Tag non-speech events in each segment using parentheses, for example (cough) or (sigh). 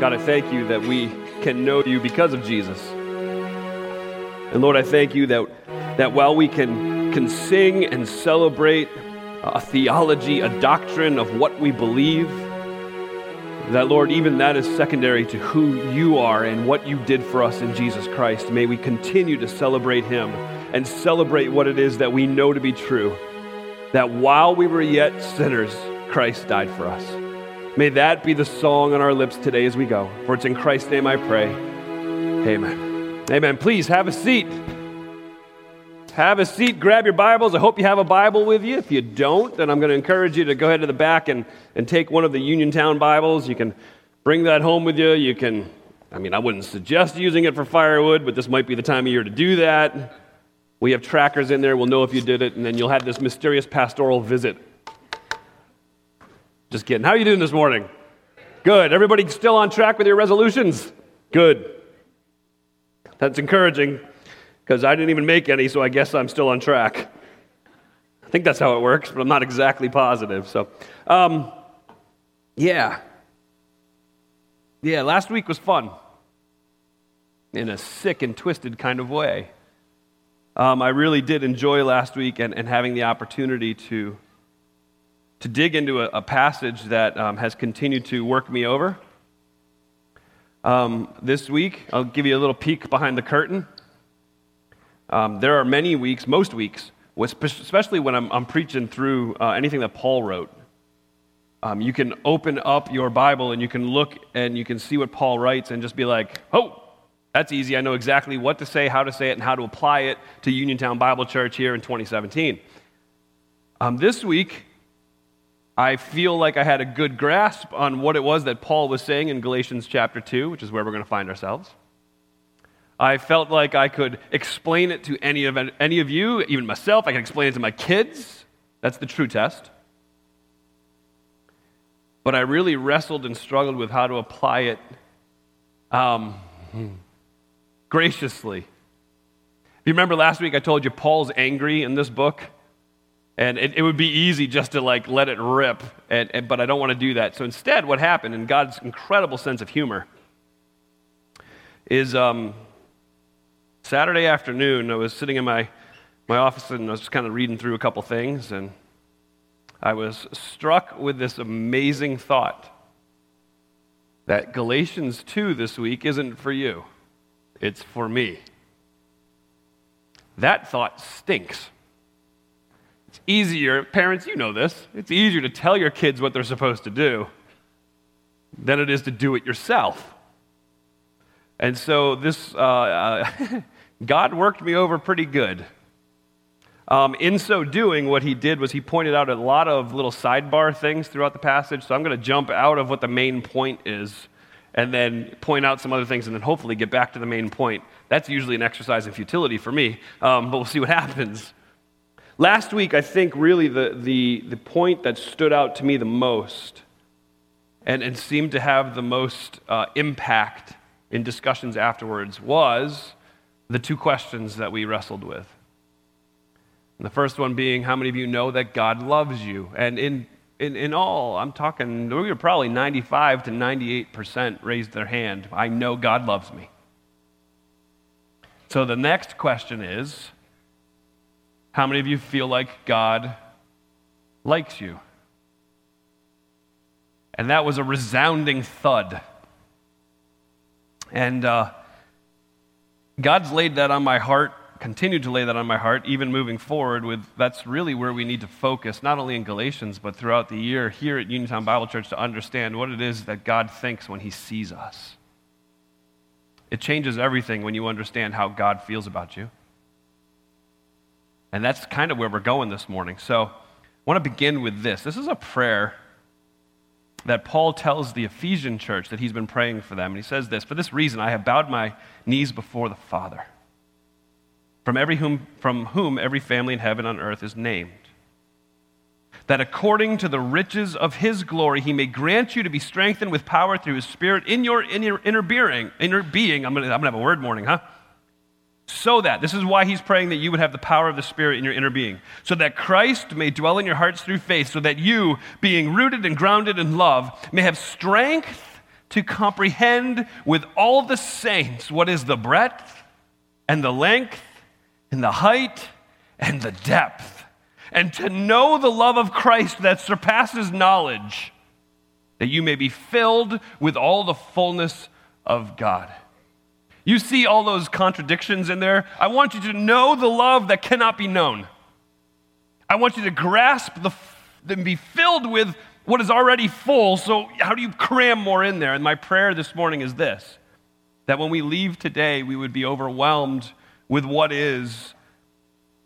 God, I thank you that we can know you because of Jesus. And Lord, I thank you that, that while we can, can sing and celebrate a theology, a doctrine of what we believe, that Lord, even that is secondary to who you are and what you did for us in Jesus Christ. May we continue to celebrate him and celebrate what it is that we know to be true that while we were yet sinners, Christ died for us. May that be the song on our lips today as we go. For it's in Christ's name I pray. Amen. Amen. Please have a seat. Have a seat, grab your Bibles. I hope you have a Bible with you. If you don't, then I'm going to encourage you to go ahead to the back and, and take one of the Uniontown Bibles. You can bring that home with you. You can, I mean, I wouldn't suggest using it for firewood, but this might be the time of year to do that. We have trackers in there. We'll know if you did it, and then you'll have this mysterious pastoral visit. Just kidding. How are you doing this morning? Good. Everybody still on track with your resolutions? Good. That's encouraging because I didn't even make any, so I guess I'm still on track. I think that's how it works, but I'm not exactly positive. So, um, yeah. Yeah, last week was fun in a sick and twisted kind of way. Um, I really did enjoy last week and, and having the opportunity to, to dig into a, a passage that um, has continued to work me over. Um, this week, I'll give you a little peek behind the curtain. Um, there are many weeks, most weeks, especially when I'm, I'm preaching through uh, anything that Paul wrote. Um, you can open up your Bible and you can look and you can see what Paul writes and just be like, oh, that's easy. I know exactly what to say, how to say it, and how to apply it to Uniontown Bible Church here in 2017. Um, this week, I feel like I had a good grasp on what it was that Paul was saying in Galatians chapter 2, which is where we're going to find ourselves. I felt like I could explain it to any of, any of you, even myself. I can explain it to my kids. That's the true test. But I really wrestled and struggled with how to apply it. Um, graciously. If you remember last week, I told you Paul's angry in this book. And it, it would be easy just to like let it rip, and, and, but I don't want to do that. So instead, what happened, in God's incredible sense of humor, is um, Saturday afternoon, I was sitting in my, my office and I was just kind of reading through a couple things, and I was struck with this amazing thought that Galatians 2 this week isn't for you it's for me. That thought stinks. It's easier, parents, you know this, it's easier to tell your kids what they're supposed to do than it is to do it yourself. And so this, uh, uh, (laughs) God worked me over pretty good. Um, in so doing, what he did was he pointed out a lot of little sidebar things throughout the passage. So I'm going to jump out of what the main point is and then point out some other things and then hopefully get back to the main point. That's usually an exercise in futility for me, um, but we'll see what (laughs) happens. Last week, I think really the, the, the point that stood out to me the most and, and seemed to have the most uh, impact in discussions afterwards was the two questions that we wrestled with. And the first one being, how many of you know that God loves you? And in in, in all, I'm talking, we're probably 95 to 98% raised their hand. I know God loves me. So the next question is how many of you feel like God likes you? And that was a resounding thud. And uh, God's laid that on my heart continued to lay that on my heart, even moving forward with that's really where we need to focus, not only in Galatians, but throughout the year here at Uniontown Bible Church to understand what it is that God thinks when He sees us. It changes everything when you understand how God feels about you. And that's kind of where we're going this morning. So I want to begin with this. This is a prayer that Paul tells the Ephesian church that he's been praying for them. And he says this For this reason, I have bowed my knees before the Father from, every whom, from whom every family in heaven and on earth is named. That according to the riches of his glory, he may grant you to be strengthened with power through his spirit in your, in your inner being. Inner being. I'm going to have a word morning, huh? So that, this is why he's praying that you would have the power of the Spirit in your inner being. So that Christ may dwell in your hearts through faith, so that you, being rooted and grounded in love, may have strength to comprehend with all the saints what is the breadth and the length and the height and the depth, and to know the love of Christ that surpasses knowledge, that you may be filled with all the fullness of God. You see all those contradictions in there? I want you to know the love that cannot be known. I want you to grasp the, and be filled with what is already full. So, how do you cram more in there? And my prayer this morning is this that when we leave today, we would be overwhelmed with what is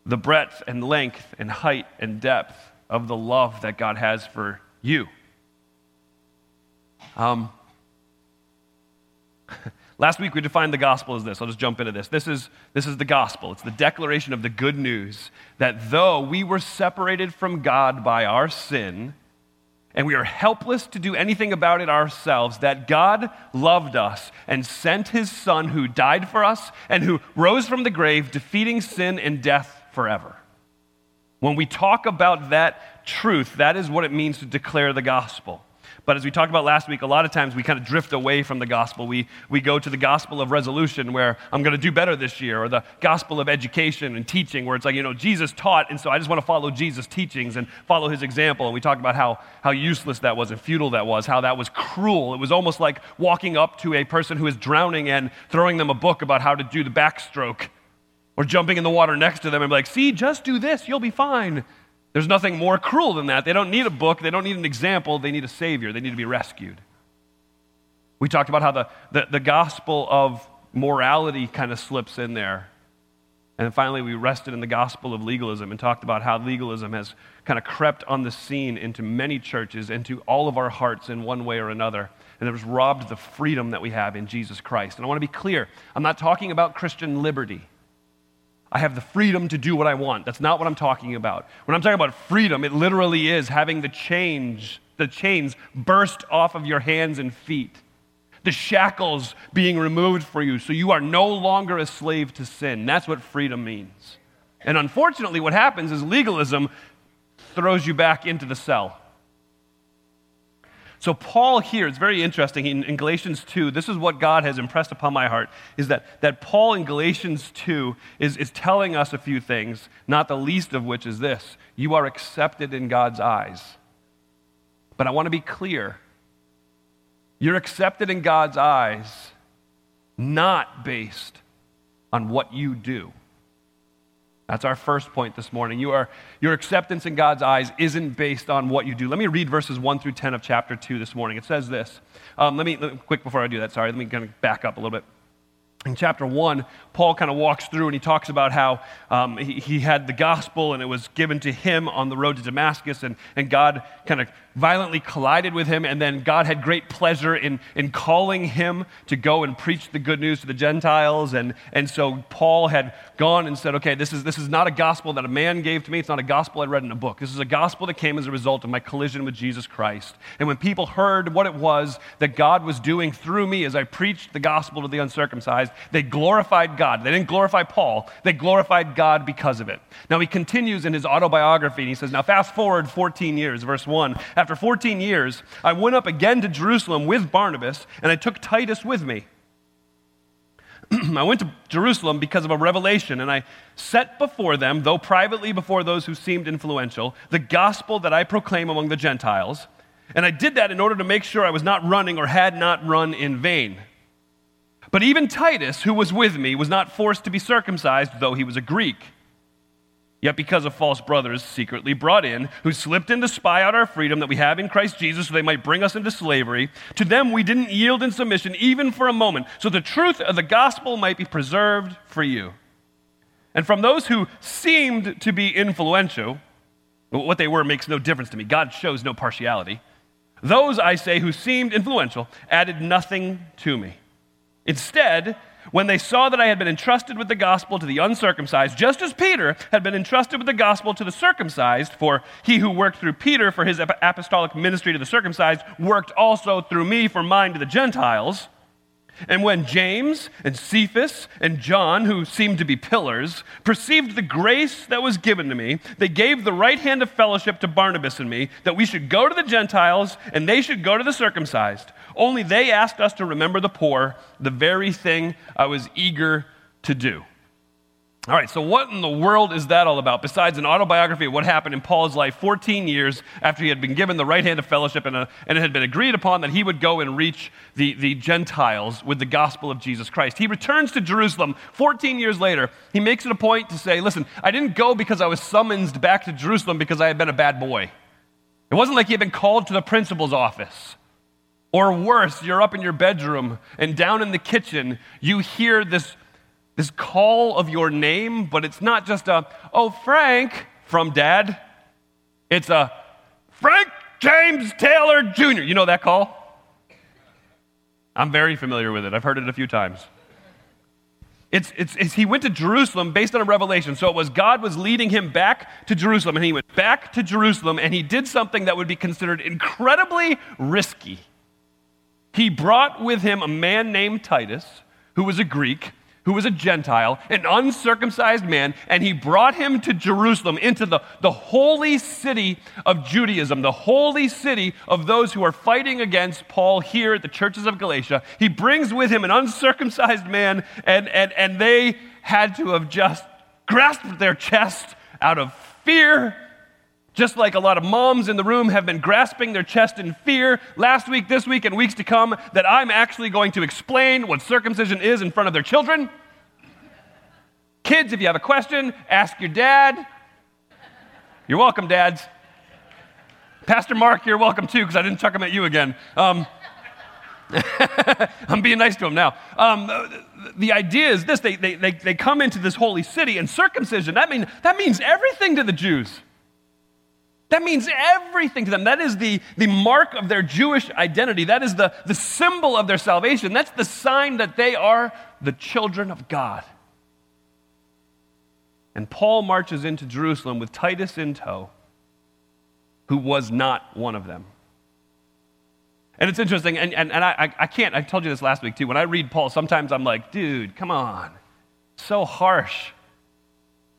the breadth and length and height and depth of the love that God has for you. Um, (laughs) last week we defined the gospel as this. I'll just jump into this. This is, this is the gospel. It's the declaration of the good news that though we were separated from God by our sin, and we are helpless to do anything about it ourselves, that God loved us and sent his Son who died for us and who rose from the grave, defeating sin and death forever. When we talk about that truth, that is what it means to declare the gospel. But as we talked about last week, a lot of times we kind of drift away from the gospel. We, we go to the gospel of resolution, where I'm going to do better this year, or the gospel of education and teaching, where it's like, you know, Jesus taught, and so I just want to follow Jesus' teachings and follow his example. And we talked about how, how useless that was and futile that was, how that was cruel. It was almost like walking up to a person who is drowning and throwing them a book about how to do the backstroke, or jumping in the water next to them and be like, see, just do this, you'll be fine. There's nothing more cruel than that. They don't need a book, they don't need an example, they need a savior, they need to be rescued. We talked about how the, the, the gospel of morality kind of slips in there. And finally, we rested in the gospel of legalism and talked about how legalism has kind of crept on the scene into many churches, into all of our hearts in one way or another. And it has robbed the freedom that we have in Jesus Christ. And I want to be clear I'm not talking about Christian liberty. I have the freedom to do what I want. That's not what I'm talking about. When I'm talking about freedom, it literally is having the change, the chains burst off of your hands and feet. The shackles being removed for you so you are no longer a slave to sin. That's what freedom means. And unfortunately, what happens is legalism throws you back into the cell. So, Paul here, it's very interesting. In, in, Galatians 2, this is what God has impressed upon my heart, is that, that Paul in Galatians 2 is, is telling us a few things, not the least of which is this you are accepted in God's eyes. But I want to be clear you're accepted in God's eyes not based on what you do. That's our first point this morning. You are, your acceptance in God's eyes isn't based on what you do. Let me read verses 1 through 10 of chapter 2 this morning. It says this. Um, let, me, let me, quick before I do that, sorry, let me kind of back up a little bit in chapter 1, Paul kind of walks through and he talks about how um, he, he, had the gospel and it was given to him on the road to Damascus, and, and God kind of violently collided with him, and then God had great pleasure in, in calling him to go and preach the good news to the Gentiles. And, and so Paul had gone and said, Okay, this is, this is not a gospel that a man gave to me, it's not a gospel I read in a book. This is a gospel that came as a result of my collision with Jesus Christ. And when people heard what it was that God was doing through me as I preached the gospel to the uncircumcised, they glorified God. They didn't glorify Paul, they glorified God because of it. Now he continues in his autobiography and he says, Now fast forward 14 years, verse 1. After 14 years, I went up again to Jerusalem with Barnabas, and I took Titus with me. (clears throat) I went to Jerusalem because of a revelation, and I set before them, though privately before those who seemed influential, the gospel that I proclaim among the Gentiles. And I did that in order to make sure I was not running or had not run in vain. But even Titus, who was with me, was not forced to be circumcised, though he was a Greek. Yet, because of false brothers secretly brought in, who slipped in to spy out our freedom that we have in Christ Jesus so they might bring us into slavery, to them we didn't yield in submission even for a moment, so the truth of the gospel might be preserved for you. And from those who seemed to be influential, what they were makes no difference to me. God shows no partiality. Those, I say, who seemed influential added nothing to me. Instead, when they saw that I had been entrusted with the gospel to the uncircumcised, just as Peter had been entrusted with the gospel to the circumcised, for he who worked through Peter for his apostolic ministry to the circumcised worked also through me for mine to the Gentiles, And when James and Cephas and John, who seemed to be pillars, perceived the grace that was given to me, they gave the right hand of fellowship to Barnabas and me, that we should go to the Gentiles and they should go to the circumcised. Only they asked us to remember the poor, the very thing I was eager to do. All right, so what in the world is that all about besides an autobiography of what happened in Paul's life 14 years after he had been given the right hand of fellowship and, a, and it had been agreed upon that he would go and reach the, the Gentiles with the gospel of Jesus Christ? He returns to Jerusalem 14 years later. He makes it a point to say, Listen, I didn't go because I was summoned back to Jerusalem because I had been a bad boy. It wasn't like he had been called to the principal's office. Or worse, you're up in your bedroom and down in the kitchen, you hear this this call of your name, but it's not just a, oh, Frank from dad. It's a, Frank James Taylor Jr. You know that call? I'm very familiar with it. I've heard it a few times. It's, it's, it's, he went to Jerusalem based on a revelation. So it was God was leading him back to Jerusalem, and he went back to Jerusalem, and he did something that would be considered incredibly risky. He brought with him a man named Titus, who was a Greek, who was a Gentile, an uncircumcised man, and he brought him to Jerusalem, into the, the holy city of Judaism, the holy city of those who are fighting against Paul here at the churches of Galatia. He brings with him an uncircumcised man, and, and, and they had to have just grasped their chest out of fear just like a lot of moms in the room have been grasping their chest in fear last week, this week, and weeks to come, that I'm actually going to explain what circumcision is in front of their children. Kids, if you have a question, ask your dad. You're welcome, dads. Pastor Mark, you're welcome too, because I didn't chuck him at you again. Um, (laughs) I'm being nice to him now. Um, the idea is this they, they, they, they come into this holy city, and circumcision, that, mean, that means everything to the Jews. That means everything to them. That is the, the mark of their Jewish identity. That is the, the symbol of their salvation. That's the sign that they are the children of God. And Paul marches into Jerusalem with Titus in tow, who was not one of them. And it's interesting, and, and, and I, I can't, I told you this last week too. When I read Paul, sometimes I'm like, dude, come on. So harsh.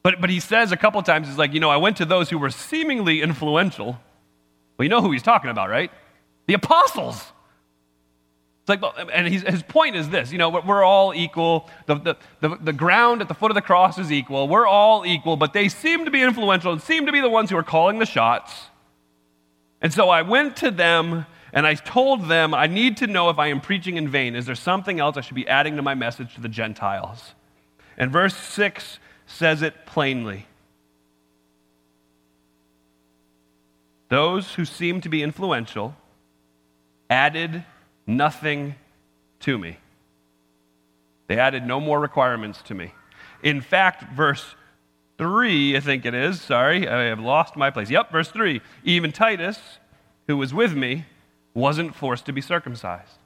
But, but he says a couple times, he's like, you know, I went to those who were seemingly influential. Well, you know who he's talking about, right? The apostles. It's like, and his point is this you know, we're all equal. The, the, the, the ground at the foot of the cross is equal. We're all equal, but they seem to be influential and seem to be the ones who are calling the shots. And so I went to them and I told them, I need to know if I am preaching in vain. Is there something else I should be adding to my message to the Gentiles? And verse 6 says it plainly. Those who seemed to be influential added nothing to me. They added no more requirements to me. In fact, verse 3, I think it is, sorry, I have lost my place. Yep, verse 3. Even Titus, who was with me, wasn't forced to be circumcised.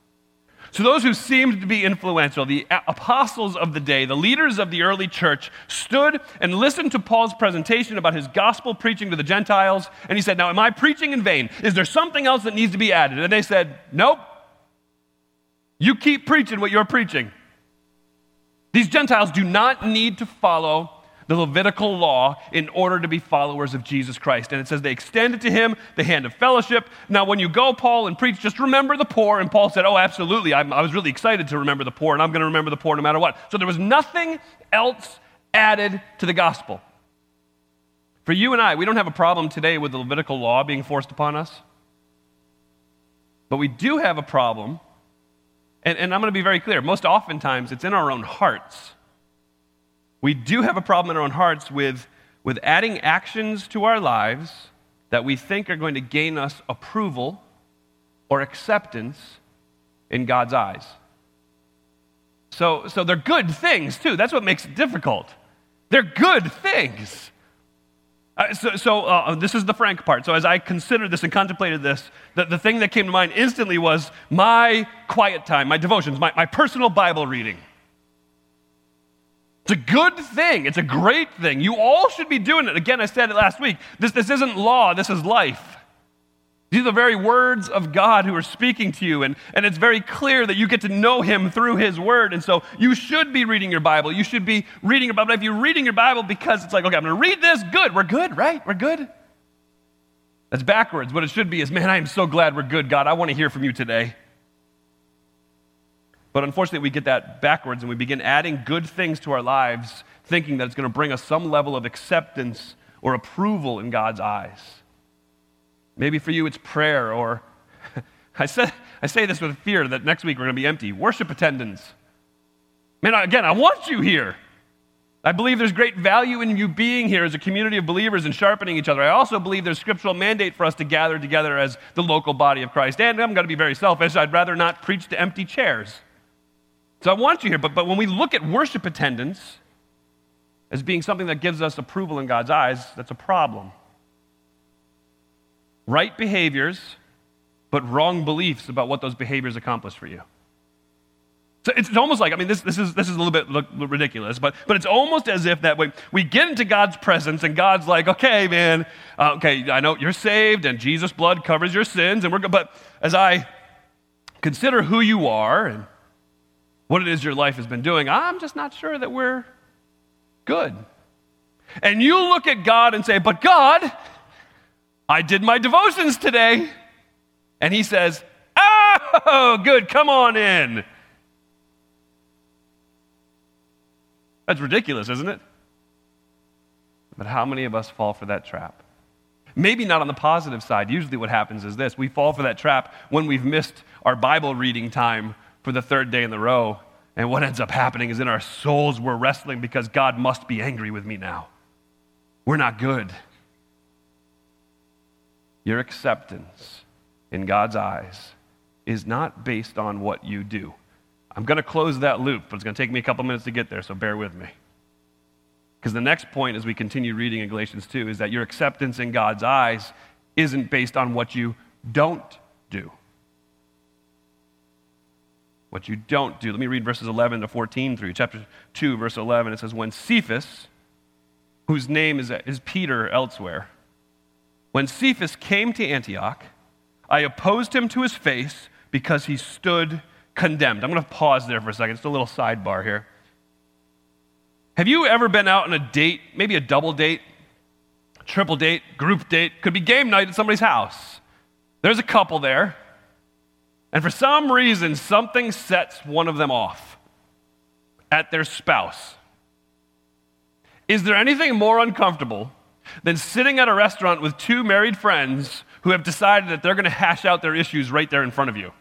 So, those who seemed to be influential, the apostles of the day, the leaders of the early church, stood and listened to Paul's presentation about his gospel preaching to the Gentiles. And he said, Now, am I preaching in vain? Is there something else that needs to be added? And they said, Nope. You keep preaching what you're preaching. These Gentiles do not need to follow the Levitical law in order to be followers of Jesus Christ. And it says they extended to him the hand of fellowship. Now, when you go, Paul, and preach, just remember the poor. And Paul said, Oh, absolutely. I'm, i was really excited to remember the poor, and I'm going to remember the poor no matter what. So there was nothing else added to the gospel. For you and I, we don't have a problem today with the Levitical law being forced upon us. But we do have a problem, and, and I'm going to be very clear. Most oftentimes, it's in our own hearts we do have a problem in our own hearts with, with adding actions to our lives that we think are going to gain us approval or acceptance in God's eyes. So, so they're good things, too. That's what makes it difficult. They're good things. Uh, so, so uh, this is the frank part. So, as I considered this and contemplated this, the, the thing that came to mind instantly was my quiet time, my devotions, my, my personal Bible reading. It's a good thing. It's a great thing. You all should be doing it. Again, I said it last week. This, this isn't law, this is life. These are the very words of God who are speaking to you, and, and it's very clear that you get to know Him through His Word. And so you should be reading your Bible. You should be reading your Bible. If you're reading your Bible because it's like, okay, I'm going to read this, good, we're good, right? We're good. That's backwards. What it should be is, man, I am so glad we're good, God. I want to hear from you today. But unfortunately, we get that backwards and we begin adding good things to our lives, thinking that it's going to bring us some level of acceptance or approval in God's eyes. Maybe for you it's prayer, or (laughs) I, say, I say this with fear that next week we're going to be empty. Worship attendance. Man, again, I want you here. I believe there's great value in you being here as a community of believers and sharpening each other. I also believe there's scriptural mandate for us to gather together as the local body of Christ. And I'm going to be very selfish. I'd rather not preach to empty chairs. So I want you here. But, but when we look at worship attendance as being something that gives us approval in God's eyes, that's a problem right behaviors, but wrong beliefs about what those behaviors accomplish for you. So it's almost like, I mean, this, this, is, this is a little bit ridiculous, but, but it's almost as if that way we get into God's presence and God's like, okay, man, uh, okay, I know you're saved and Jesus' blood covers your sins, and we're good. But as I consider who you are and what it is your life has been doing, I'm just not sure that we're good. And you look at God and say, but God, I did my devotions today. And he says, Oh, good, come on in. That's ridiculous, isn't it? But how many of us fall for that trap? Maybe not on the positive side. Usually, what happens is this we fall for that trap when we've missed our Bible reading time for the third day in the row. And what ends up happening is in our souls, we're wrestling because God must be angry with me now. We're not good. Your acceptance in God's eyes is not based on what you do. I'm going to close that loop, but it's going to take me a couple minutes to get there, so bear with me. Because the next point, as we continue reading in Galatians 2, is that your acceptance in God's eyes isn't based on what you don't do. What you don't do. Let me read verses 11 to 14 through chapter 2, verse 11. It says, When Cephas, whose name is, is Peter elsewhere, when Cephas came to Antioch, I opposed him to his face because he stood condemned. I'm going to pause there for a second. It's a little sidebar here. Have you ever been out on a date, maybe a double date, triple date, group date? Could be game night at somebody's house. There's a couple there, and for some reason, something sets one of them off at their spouse. Is there anything more uncomfortable than sitting at a restaurant with two married friends who have decided that they're going to hash out their issues right there in front of you.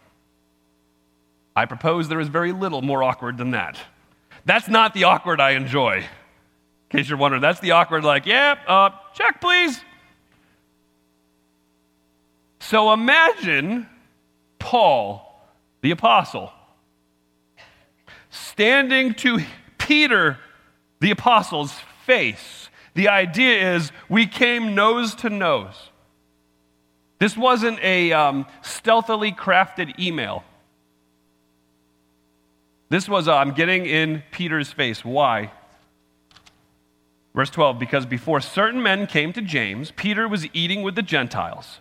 I propose there is very little more awkward than that. That's not the awkward I enjoy. In case you're wondering, that's the awkward, like, yeah, uh, check, please. So imagine Paul, the apostle, standing to Peter, the apostle's face the idea is we came nose to nose. This wasn't a um, stealthily crafted email. This was, uh, I'm getting in Peter's face. Why? Verse 12, because before certain men came to James, Peter was eating with the Gentiles.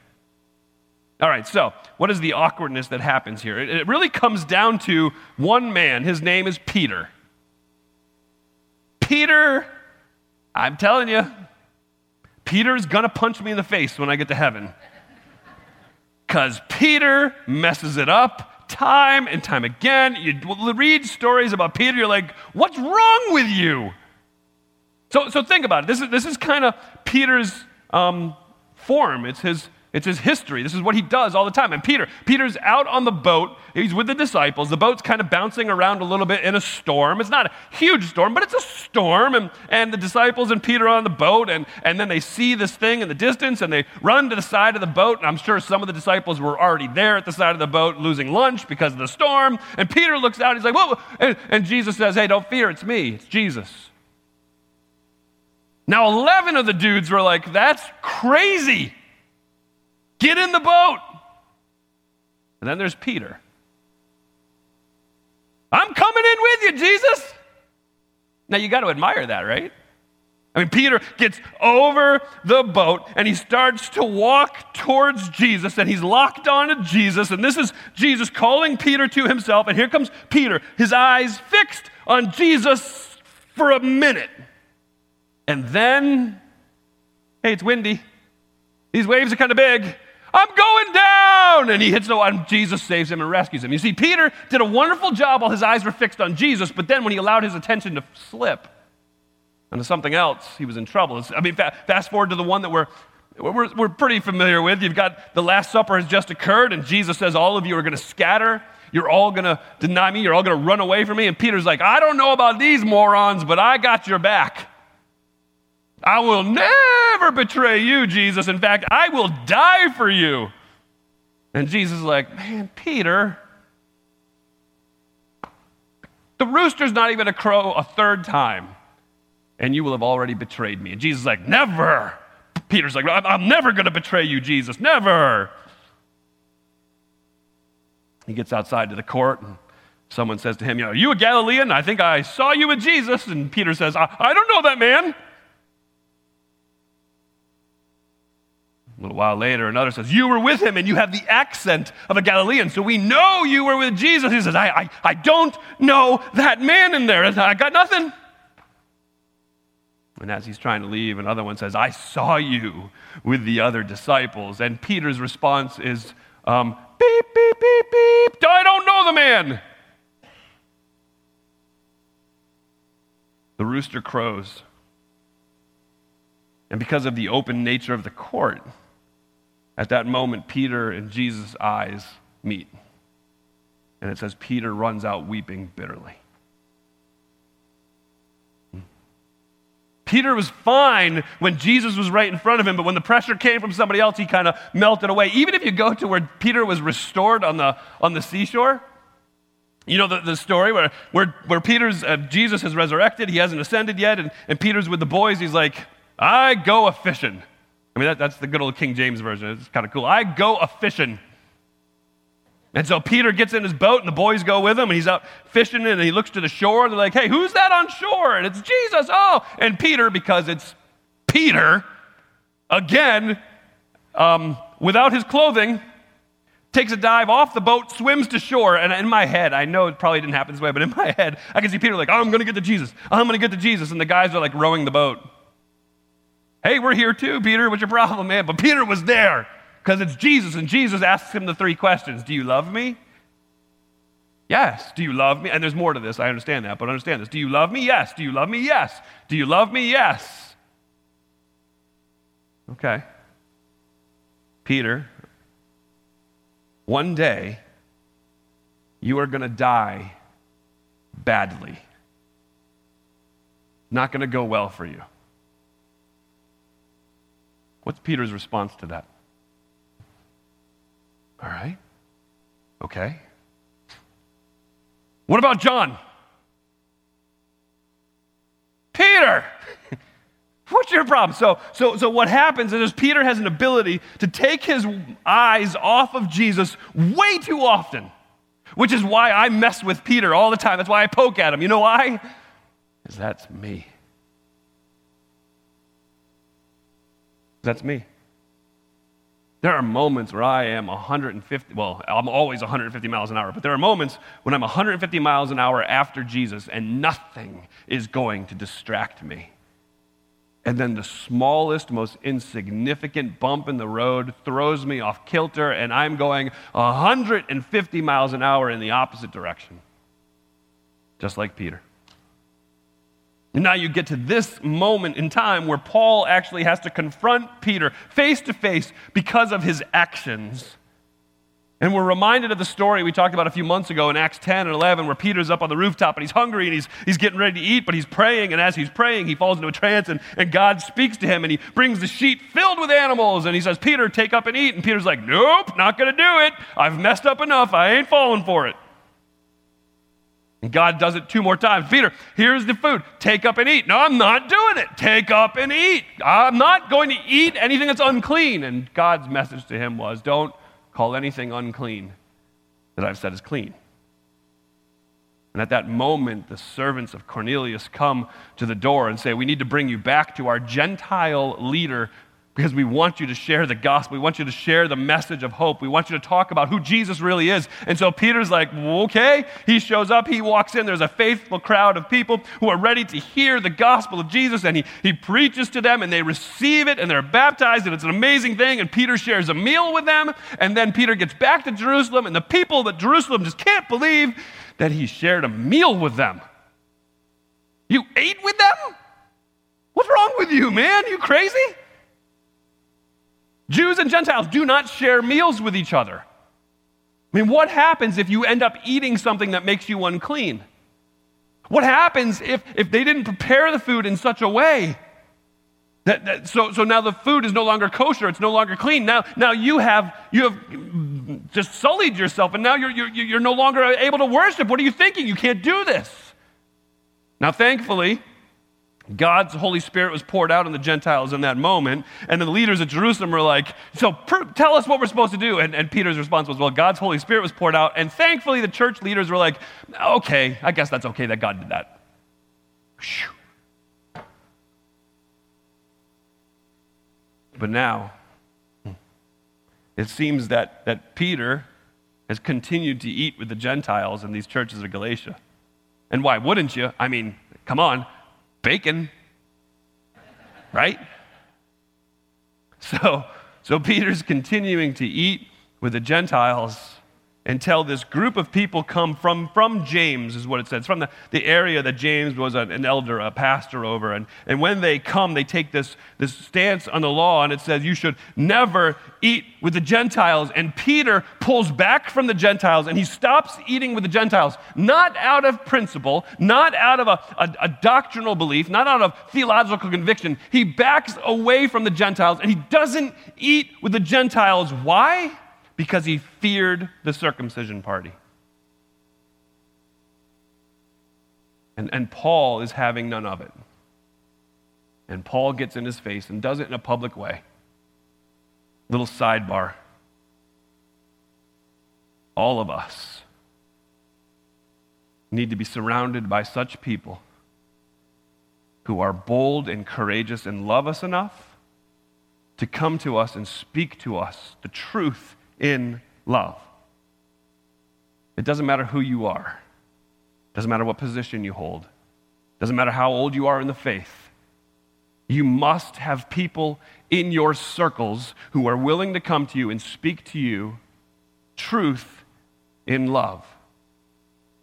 All right, so what is the awkwardness that happens here? It really comes down to one man. His name is Peter. Peter, I'm telling you, Peter's gonna punch me in the face when I get to heaven. Because Peter messes it up time and time again. You read stories about Peter, you're like, what's wrong with you? So, so think about it. This is, this is kind of Peter's um, form, it's his It's his history. This is what he does all the time. And Peter, Peter's out on the boat. He's with the disciples. The boat's kind of bouncing around a little bit in a storm. It's not a huge storm, but it's a storm. And, and the disciples and Peter are on the boat. And, and then they see this thing in the distance and they run to the side of the boat. And I'm sure some of the disciples were already there at the side of the boat losing lunch because of the storm. And Peter looks out. He's like, whoa. And, and Jesus says, hey, don't fear. It's me. It's Jesus. Now, 11 of the dudes were like, that's crazy. Get in the boat. And then there's Peter. I'm coming in with you, Jesus. Now you got to admire that, right? I mean, Peter gets over the boat and he starts to walk towards Jesus and he's locked onto Jesus. And this is Jesus calling Peter to himself. And here comes Peter, his eyes fixed on Jesus for a minute. And then, hey, it's windy. These waves are kind of big. I'm going down. And he hits the water, and Jesus saves him and rescues him. You see, Peter did a wonderful job while his eyes were fixed on Jesus, but then when he allowed his attention to slip onto something else, he was in trouble. I mean, fast forward to the one that we're, we're, we're pretty familiar with. You've got the Last Supper has just occurred, and Jesus says, All of you are going to scatter. You're all going to deny me. You're all going to run away from me. And Peter's like, I don't know about these morons, but I got your back. I will never betray you, Jesus. In fact, I will die for you. And Jesus is like, Man, Peter, the rooster's not even a crow a third time, and you will have already betrayed me. And Jesus is like, Never. Peter's like, I'm never going to betray you, Jesus. Never. He gets outside to the court, and someone says to him, You know, Are you a Galilean? I think I saw you with Jesus. And Peter says, I, I don't know that man. A little while later, another says, You were with him and you have the accent of a Galilean, so we know you were with Jesus. He says, I, I, I don't know that man in there. I got nothing. And as he's trying to leave, another one says, I saw you with the other disciples. And Peter's response is, um, Beep, beep, beep, beep. I don't know the man. The rooster crows. And because of the open nature of the court, at that moment, Peter and Jesus' eyes meet. And it says, Peter runs out weeping bitterly. Peter was fine when Jesus was right in front of him, but when the pressure came from somebody else, he kind of melted away. Even if you go to where Peter was restored on the, on the seashore, you know the, the story where, where, where Peter's, uh, Jesus has resurrected, he hasn't ascended yet, and, and Peter's with the boys. He's like, I go a fishing. I mean, that, that's the good old King James version. It's kind of cool. I go a fishing. And so Peter gets in his boat, and the boys go with him, and he's out fishing, and he looks to the shore, and they're like, hey, who's that on shore? And it's Jesus. Oh, and Peter, because it's Peter, again, um, without his clothing, takes a dive off the boat, swims to shore. And in my head, I know it probably didn't happen this way, but in my (laughs) head, I can see Peter like, oh, I'm going to get to Jesus. I'm going to get to Jesus. And the guys are like rowing the boat. Hey, we're here too, Peter. What's your problem, man? But Peter was there because it's Jesus, and Jesus asks him the three questions Do you love me? Yes. Do you love me? And there's more to this. I understand that, but understand this. Do you love me? Yes. Do you love me? Yes. Do you love me? Yes. Okay. Peter, one day you are going to die badly. Not going to go well for you. What's Peter's response to that? All right. Okay. What about John? Peter! (laughs) What's your problem? So, so, so what happens is Peter has an ability to take his eyes off of Jesus way too often, which is why I mess with Peter all the time. That's why I poke at him. You know why? Because that's me. That's me. There are moments where I am 150, well, I'm always 150 miles an hour, but there are moments when I'm 150 miles an hour after Jesus and nothing is going to distract me. And then the smallest, most insignificant bump in the road throws me off kilter, and I'm going 150 miles an hour in the opposite direction. Just like Peter. And now you get to this moment in time where Paul actually has to confront Peter face to face because of his actions. And we're reminded of the story we talked about a few months ago in Acts 10 and 11, where Peter's up on the rooftop and he's hungry and he's, he's getting ready to eat, but he's praying. And as he's praying, he falls into a trance and, and God speaks to him and he brings the sheet filled with animals. And he says, Peter, take up and eat. And Peter's like, Nope, not going to do it. I've messed up enough. I ain't falling for it. And God does it two more times. Peter, here's the food. Take up and eat. No, I'm not doing it. Take up and eat. I'm not going to eat anything that's unclean. And God's message to him was don't call anything unclean that I've said is clean. And at that moment, the servants of Cornelius come to the door and say, We need to bring you back to our Gentile leader because we want you to share the gospel. We want you to share the message of hope. We want you to talk about who Jesus really is. And so Peter's like, okay. He shows up, he walks in. There's a faithful crowd of people who are ready to hear the gospel of Jesus. And he, he preaches to them, and they receive it, and they're baptized, and it's an amazing thing. And Peter shares a meal with them. And then Peter gets back to Jerusalem, and the people at Jerusalem just can't believe that he shared a meal with them. You ate with them? What's wrong with you, man? You crazy? Jews and Gentiles do not share meals with each other. I mean, what happens if you end up eating something that makes you unclean? What happens if, if they didn't prepare the food in such a way that, that, so, so now the food is no longer kosher, it's no longer clean. Now, now you, have, you have just sullied yourself, and now you're, you're, you're no longer able to worship. What are you thinking? You can't do this. Now, thankfully, God's Holy Spirit was poured out on the Gentiles in that moment. And the leaders of Jerusalem were like, So per- tell us what we're supposed to do. And, and Peter's response was, Well, God's Holy Spirit was poured out. And thankfully, the church leaders were like, Okay, I guess that's okay that God did that. But now, it seems that, that Peter has continued to eat with the Gentiles in these churches of Galatia. And why wouldn't you? I mean, come on bacon, right? So, so Peter's continuing to eat with the Gentiles until this group of people come from, from James, is what it says, from the, the area that James was an, an elder, a pastor over. And, and when they come, they take this, this stance on the law, and it says, You should never eat with the Gentiles. And Peter pulls back from the Gentiles and he stops eating with the Gentiles, not out of principle, not out of a, a, a doctrinal belief, not out of theological conviction. He backs away from the Gentiles and he doesn't eat with the Gentiles. Why? Because he feared the circumcision party. And, and Paul is having none of it. And Paul gets in his face and does it in a public way. Little sidebar. All of us need to be surrounded by such people who are bold and courageous and love us enough to come to us and speak to us the truth in love. It doesn't matter who you are, it doesn't matter what position you hold, it doesn't matter how old you are in the faith. You must have people in your circles who are willing to come to you and speak to you truth in love.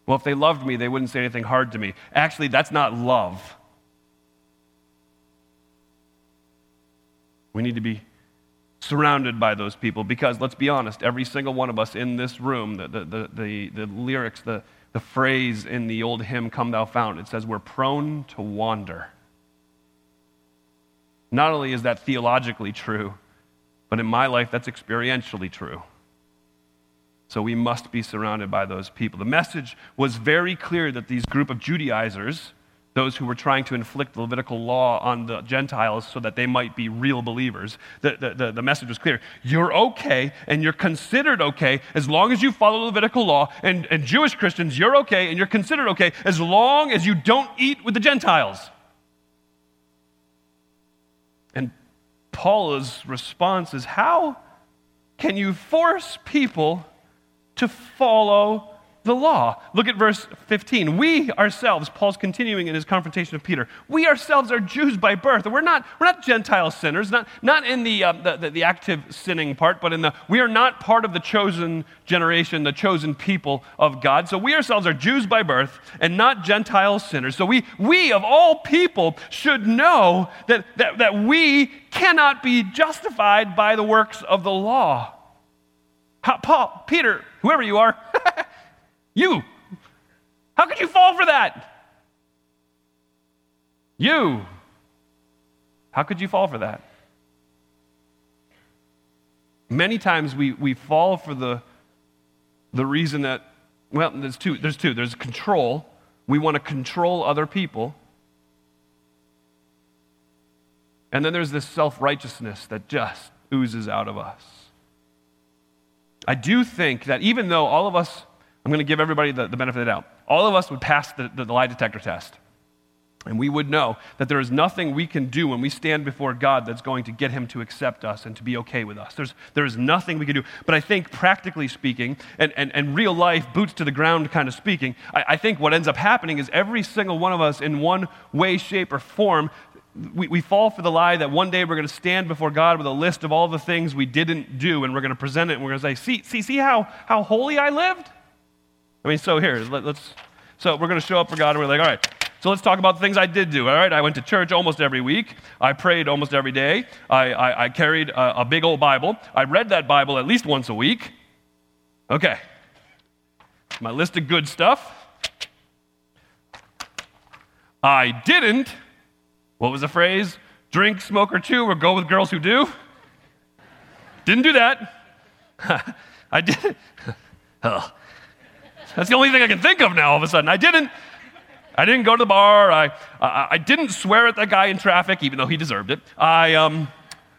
Well, if they loved me, they wouldn't say anything hard to me. Actually, that's not love. We need to be surrounded by those people because let's be honest every single one of us in this room the, the, the, the, the lyrics the, the phrase in the old hymn come thou fount it says we're prone to wander. Not only is that theologically true but in my life that's experientially true. So we must be surrounded by those people. The message was very clear that these group of judaizers those who were trying to inflict the Levitical law on the Gentiles so that they might be real believers. The, the, the, the, message was clear. You're okay and you're considered okay as long as you follow Levitical law. And, and Jewish Christians, you're okay and you're considered okay as long as you don't eat with the Gentiles. And Paul's response is how can you force people to follow the law. Look at verse 15. We ourselves, Paul's continuing in his confrontation of Peter, we ourselves are Jews by birth. We're not, we're not Gentile sinners, not, not in the, uh, the, the, the, active sinning part, but in the, we are not part of the chosen generation, the chosen people of God. So we ourselves are Jews by birth and not Gentile sinners. So we, we of all people should know that, that, that we cannot be justified by the works of the law. How, Paul, Peter, whoever you are, (laughs) you. How could you fall for that? You. How could you fall for that? Many times we, we fall for the, the reason that, well, there's two. There's two. There's control. We want to control other people. And then there's this self righteousness that just oozes out of us. I do think that even though all of us, I'm going to give everybody the, the benefit of the doubt, all of us would pass the, the, the lie detector test. And we would know that there is nothing we can do when we stand before God that's going to get Him to accept us and to be okay with us. There's, there is nothing we can do. But I think, practically speaking, and, and, and real life, boots to the ground kind of speaking, I, I think what ends up happening is every single one of us, in one way, shape, or form, we, we fall for the lie that one day we're going to stand before God with a list of all the things we didn't do, and we're going to present it, and we're going to say, see, see, see how, how holy I lived? I mean, so here, let, us so we're going to show up for God, and we're like, all right, so let's talk about the things I did do. All right, I went to church almost every week. I prayed almost every day. I, I, I carried a, a big old Bible. I read that Bible at least once a week. Okay, my list of good stuff. I didn't what was the phrase? Drink, smoke, or chew, or go with girls who do? Didn't do that. (laughs) I did. (laughs) oh. That's the only thing I can think of now all of a sudden. I didn't. I didn't go to the bar. I, I, I didn't swear at that guy in traffic, even though he deserved it. I, um,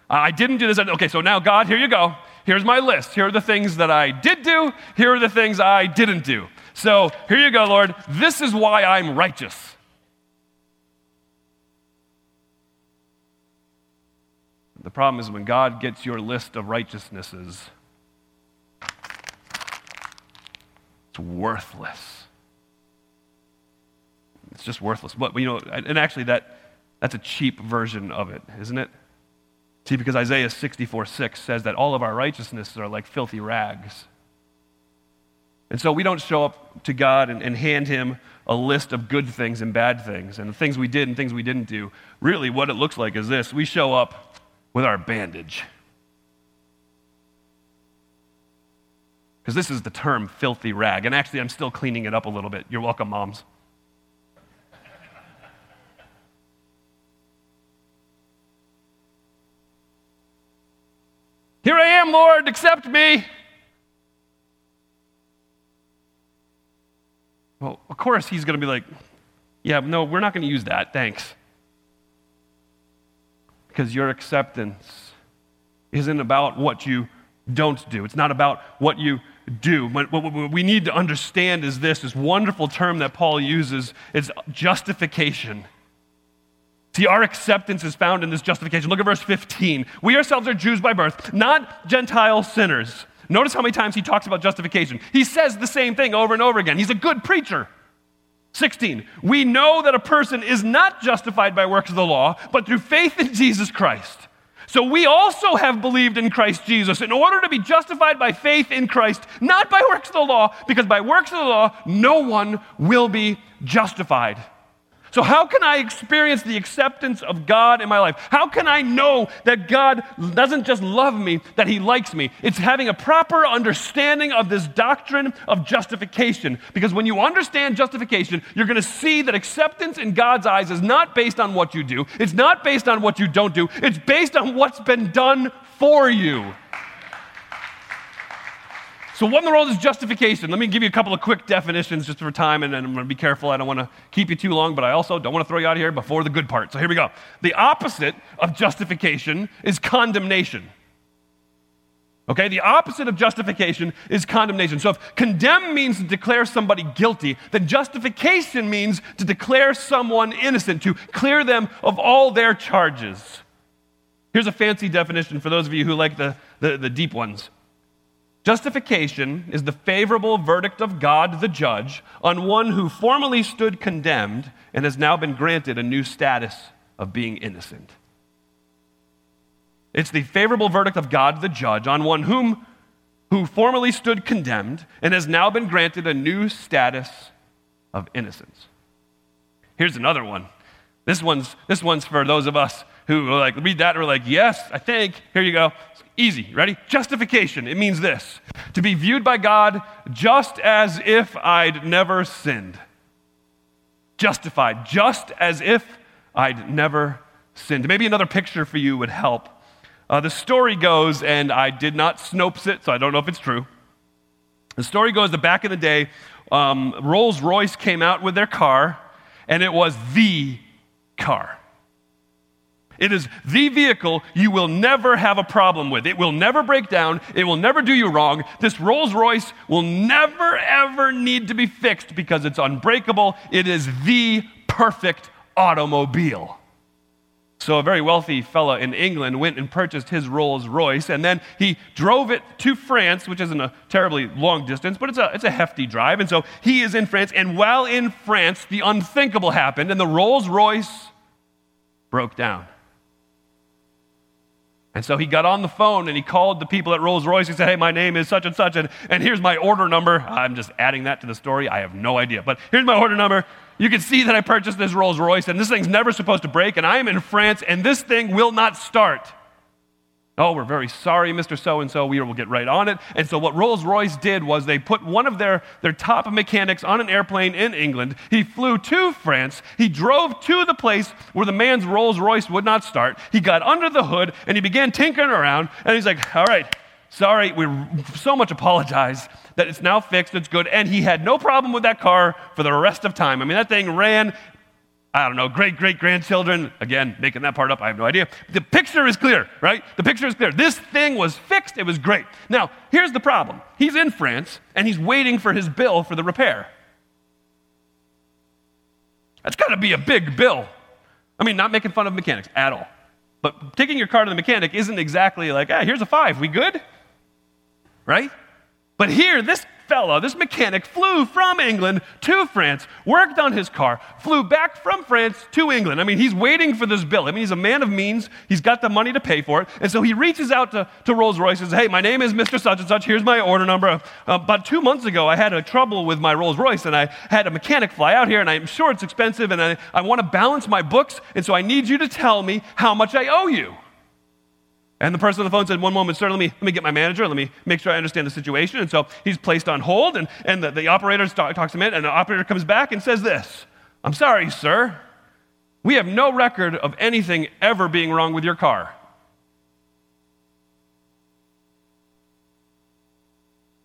I didn't do this. Okay, so now, God, here you go. Here's my list. Here are the things that I did do. Here are the things I didn't do. So here you go, Lord. This is why I'm righteous. The problem is when God gets your list of righteousnesses, worthless. It's just worthless. But, you know, and actually, that, that's a cheap version of it, isn't it? See, because Isaiah 64 6 says that all of our righteousnesses are like filthy rags. And so we don't show up to God and, and, hand Him a list of good things and bad things and the things we did and things we didn't do. Really, what it looks like is this we show up with our bandage. Because this is the term filthy rag. And actually, I'm still cleaning it up a little bit. You're welcome, moms. Here I am, Lord, accept me. Well, of course, he's going to be like, yeah, no, we're not going to use that. Thanks because your acceptance isn't about what you don't do. It's not about what you do. What, what, we need to understand is this this wonderful term that Paul uses is justification. See, our acceptance is found in this justification. Look at verse 15. We ourselves are Jews by birth, not Gentile sinners. Notice how many times he talks about justification. He says the same thing over and over again. He's a good preacher. 16, we know that a person is not justified by works of the law, but through faith in Jesus Christ. So we also have believed in Christ Jesus in order to be justified by faith in Christ, not by works of the law, because by works of the law, no one will be justified. So, how can I experience the acceptance of God in my life? How can I know that God doesn't just love me, that He likes me? It's having a proper understanding of this doctrine of justification. Because when you understand justification, you're going to see that acceptance in God's eyes is not based on what you do, it's not based on what you don't do, it's based on what's been done for you. So, what in the world is justification? Let me give you a couple of quick definitions just for time, and, and I'm going to be careful. I don't want to keep you too long, but I also don't want to throw you out of here before the good part. So, here we go. The opposite of justification is condemnation. Okay, the opposite of justification is condemnation. So, if condemn means to declare somebody guilty, then justification means to declare someone innocent, to clear them of all their charges. Here's a fancy definition for those of you who like the, the, the deep ones Justification is the favorable verdict of God, the judge, on one who formerly stood condemned and has now been granted a new status of being innocent. It's the favorable verdict of God, the judge, on one whom who formerly stood condemned and has now been granted a new status of innocence. Here's another one. This one's, this one's for those of us who like read that and are like, yes, I think. Here you go. Easy. Ready? Justification. It means this to be viewed by God just as if I'd never sinned. Justified, just as if I'd never sinned. Maybe another picture for you would help. Uh, the story goes, and I did not Snopes it, so I don't know if it's true. The story goes that back in the day, um, Rolls Royce came out with their car, and it was the car. It is the vehicle you will never have a problem with. It will never break down. It will never do you wrong. This Rolls Royce will never, ever need to be fixed because it's unbreakable. It is the perfect automobile. So, a very wealthy fellow in England went and purchased his Rolls Royce, and then he drove it to France, which isn't a terribly long distance, but it's a, it's a hefty drive. And so he is in France, and while in France, the unthinkable happened, and the Rolls Royce broke down. And so he got on the phone and he called the people at Rolls Royce. He said, Hey, my name is such and such, and, and here's my order number. I'm just adding that to the story. I have no idea. But here's my order number. You can see that I purchased this Rolls Royce, and this thing's never supposed to break, and I am in France, and this thing will not start. Oh, we're very sorry, Mr. So and so. We will get right on it. And so, what Rolls Royce did was they put one of their, their top mechanics on an airplane in England. He flew to France. He drove to the place where the man's Rolls Royce would not start. He got under the hood and he began tinkering around. And he's like, All right, sorry, we so much apologize that it's now fixed, it's good. And he had no problem with that car for the rest of time. I mean, that thing ran I don't know, great great grandchildren. Again, making that part up, I have no idea. The picture is clear, right? The picture is clear. This thing was fixed, it was great. Now, here's the problem he's in France and he's waiting for his bill for the repair. That's got to be a big bill. I mean, not making fun of mechanics at all. But taking your car to the mechanic isn't exactly like, ah, here's a five, we good? Right? But here, this fellow, this mechanic, flew from England to France, worked on his car, flew back from France to England. I mean, he's waiting for this bill. I mean, he's a man of means. He's got the money to pay for it. And so he reaches out to, to Rolls Royce and says, Hey, my name is Mr. Such and Such. Here's my order number. Uh, about two months ago, I had a trouble with my Rolls Royce, and I had a mechanic fly out here, and I'm sure it's expensive, and I, I want to balance my books, and so I need you to tell me how much I owe you. And the person on the phone said, One moment, sir, let me, let me get my manager. Let me make sure I understand the situation. And so he's placed on hold, and, and the, the operator talks to him and the operator comes back and says this I'm sorry, sir. We have no record of anything ever being wrong with your car.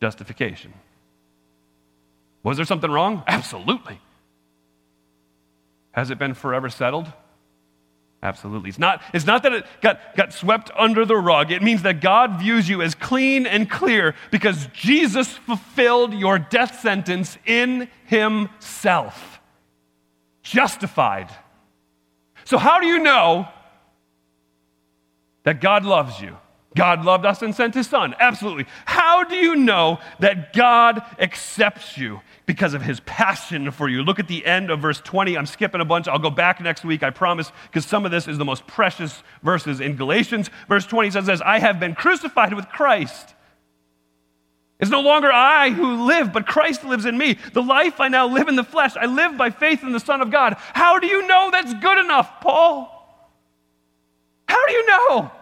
Justification. Was there something wrong? Absolutely. Has it been forever settled? Absolutely. It's not, it's not that it got, got swept under the rug. It means that God views you as clean and clear because Jesus fulfilled your death sentence in Himself. Justified. So, how do you know that God loves you? God loved us and sent his son. Absolutely. How do you know that God accepts you? Because of his passion for you. Look at the end of verse 20. I'm skipping a bunch. I'll go back next week, I promise, because some of this is the most precious verses in Galatians. Verse 20 says this I have been crucified with Christ. It's no longer I who live, but Christ lives in me. The life I now live in the flesh, I live by faith in the Son of God. How do you know that's good enough, Paul? How do you know?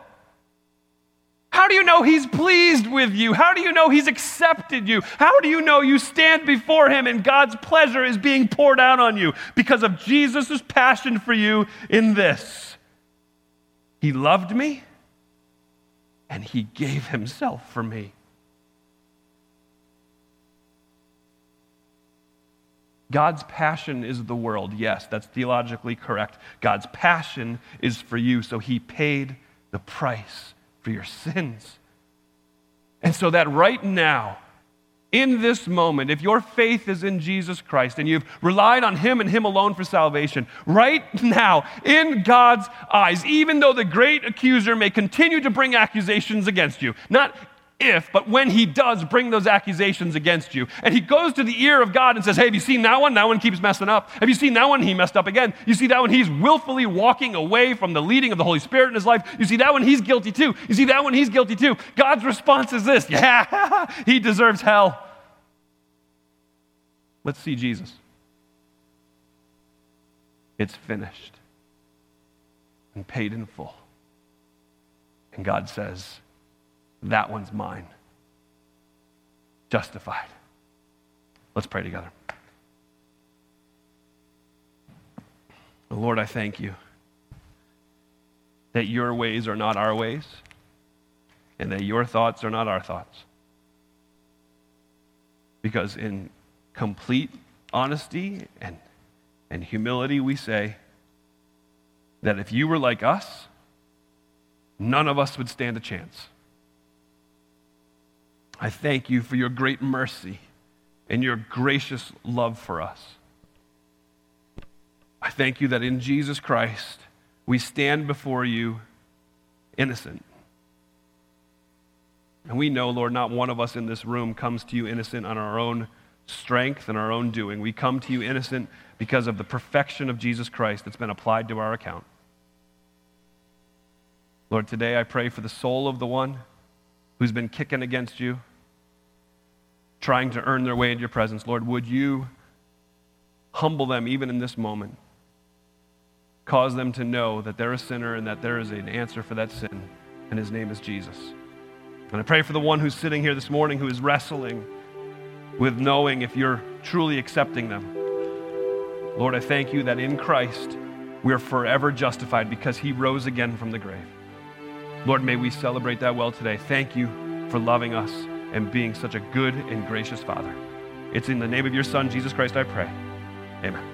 How do you know He's pleased with you? How do you know He's accepted you? How do you know you stand before Him and God's pleasure is being poured out on you? Because of Jesus' passion for you in this. He loved me and He gave Himself for me. God's passion is the world. Yes, that's theologically correct. God's passion is for you, so He paid the price for your sins. And so that right now, in this moment, if your faith is in Jesus Christ and you've relied on Him and Him alone for salvation, right now, in God's eyes, even though the great accuser may continue to bring accusations against you, not if, but when he does bring those accusations against you, and he goes to the ear of God and says, Hey, have you seen that one? That one keeps messing up. Have you seen that one? He messed up again. You see that one? He's willfully walking away from the leading of the Holy Spirit in his life. You see that one? He's guilty too. You see that one? He's guilty too. God's response is this (laughs) Yeah, he deserves hell. Let's see Jesus. It's finished and paid in full. And God says, That one's mine. Justified. Let's pray together. Lord, I thank you that your ways are not our ways and that your thoughts are not our thoughts. Because in complete honesty and, and humility, we say that if you were like us, none of us would stand a chance. I thank you for your great mercy and your gracious love for us. I thank you that in Jesus Christ we stand before you innocent. And we know, Lord, not one of us in this room comes to you innocent on our own strength and our own doing. We come to you innocent because of the perfection of Jesus Christ that's been applied to our account. Lord, today I pray for the soul of the one who's been kicking against you, trying to earn their way into your presence. Lord, would you humble them even in this moment? Cause them to know that they're a sinner and that there is an answer for that sin, and his name is Jesus. And I pray for the one who's sitting here this morning who is wrestling with knowing if you're truly accepting them. Lord, I thank you that in Christ we are forever justified because he rose again from the grave. Lord, may we celebrate that well today. Thank you for loving us and being such a good and gracious Father. It's in the name of your Son, Jesus Christ, I pray. Amen.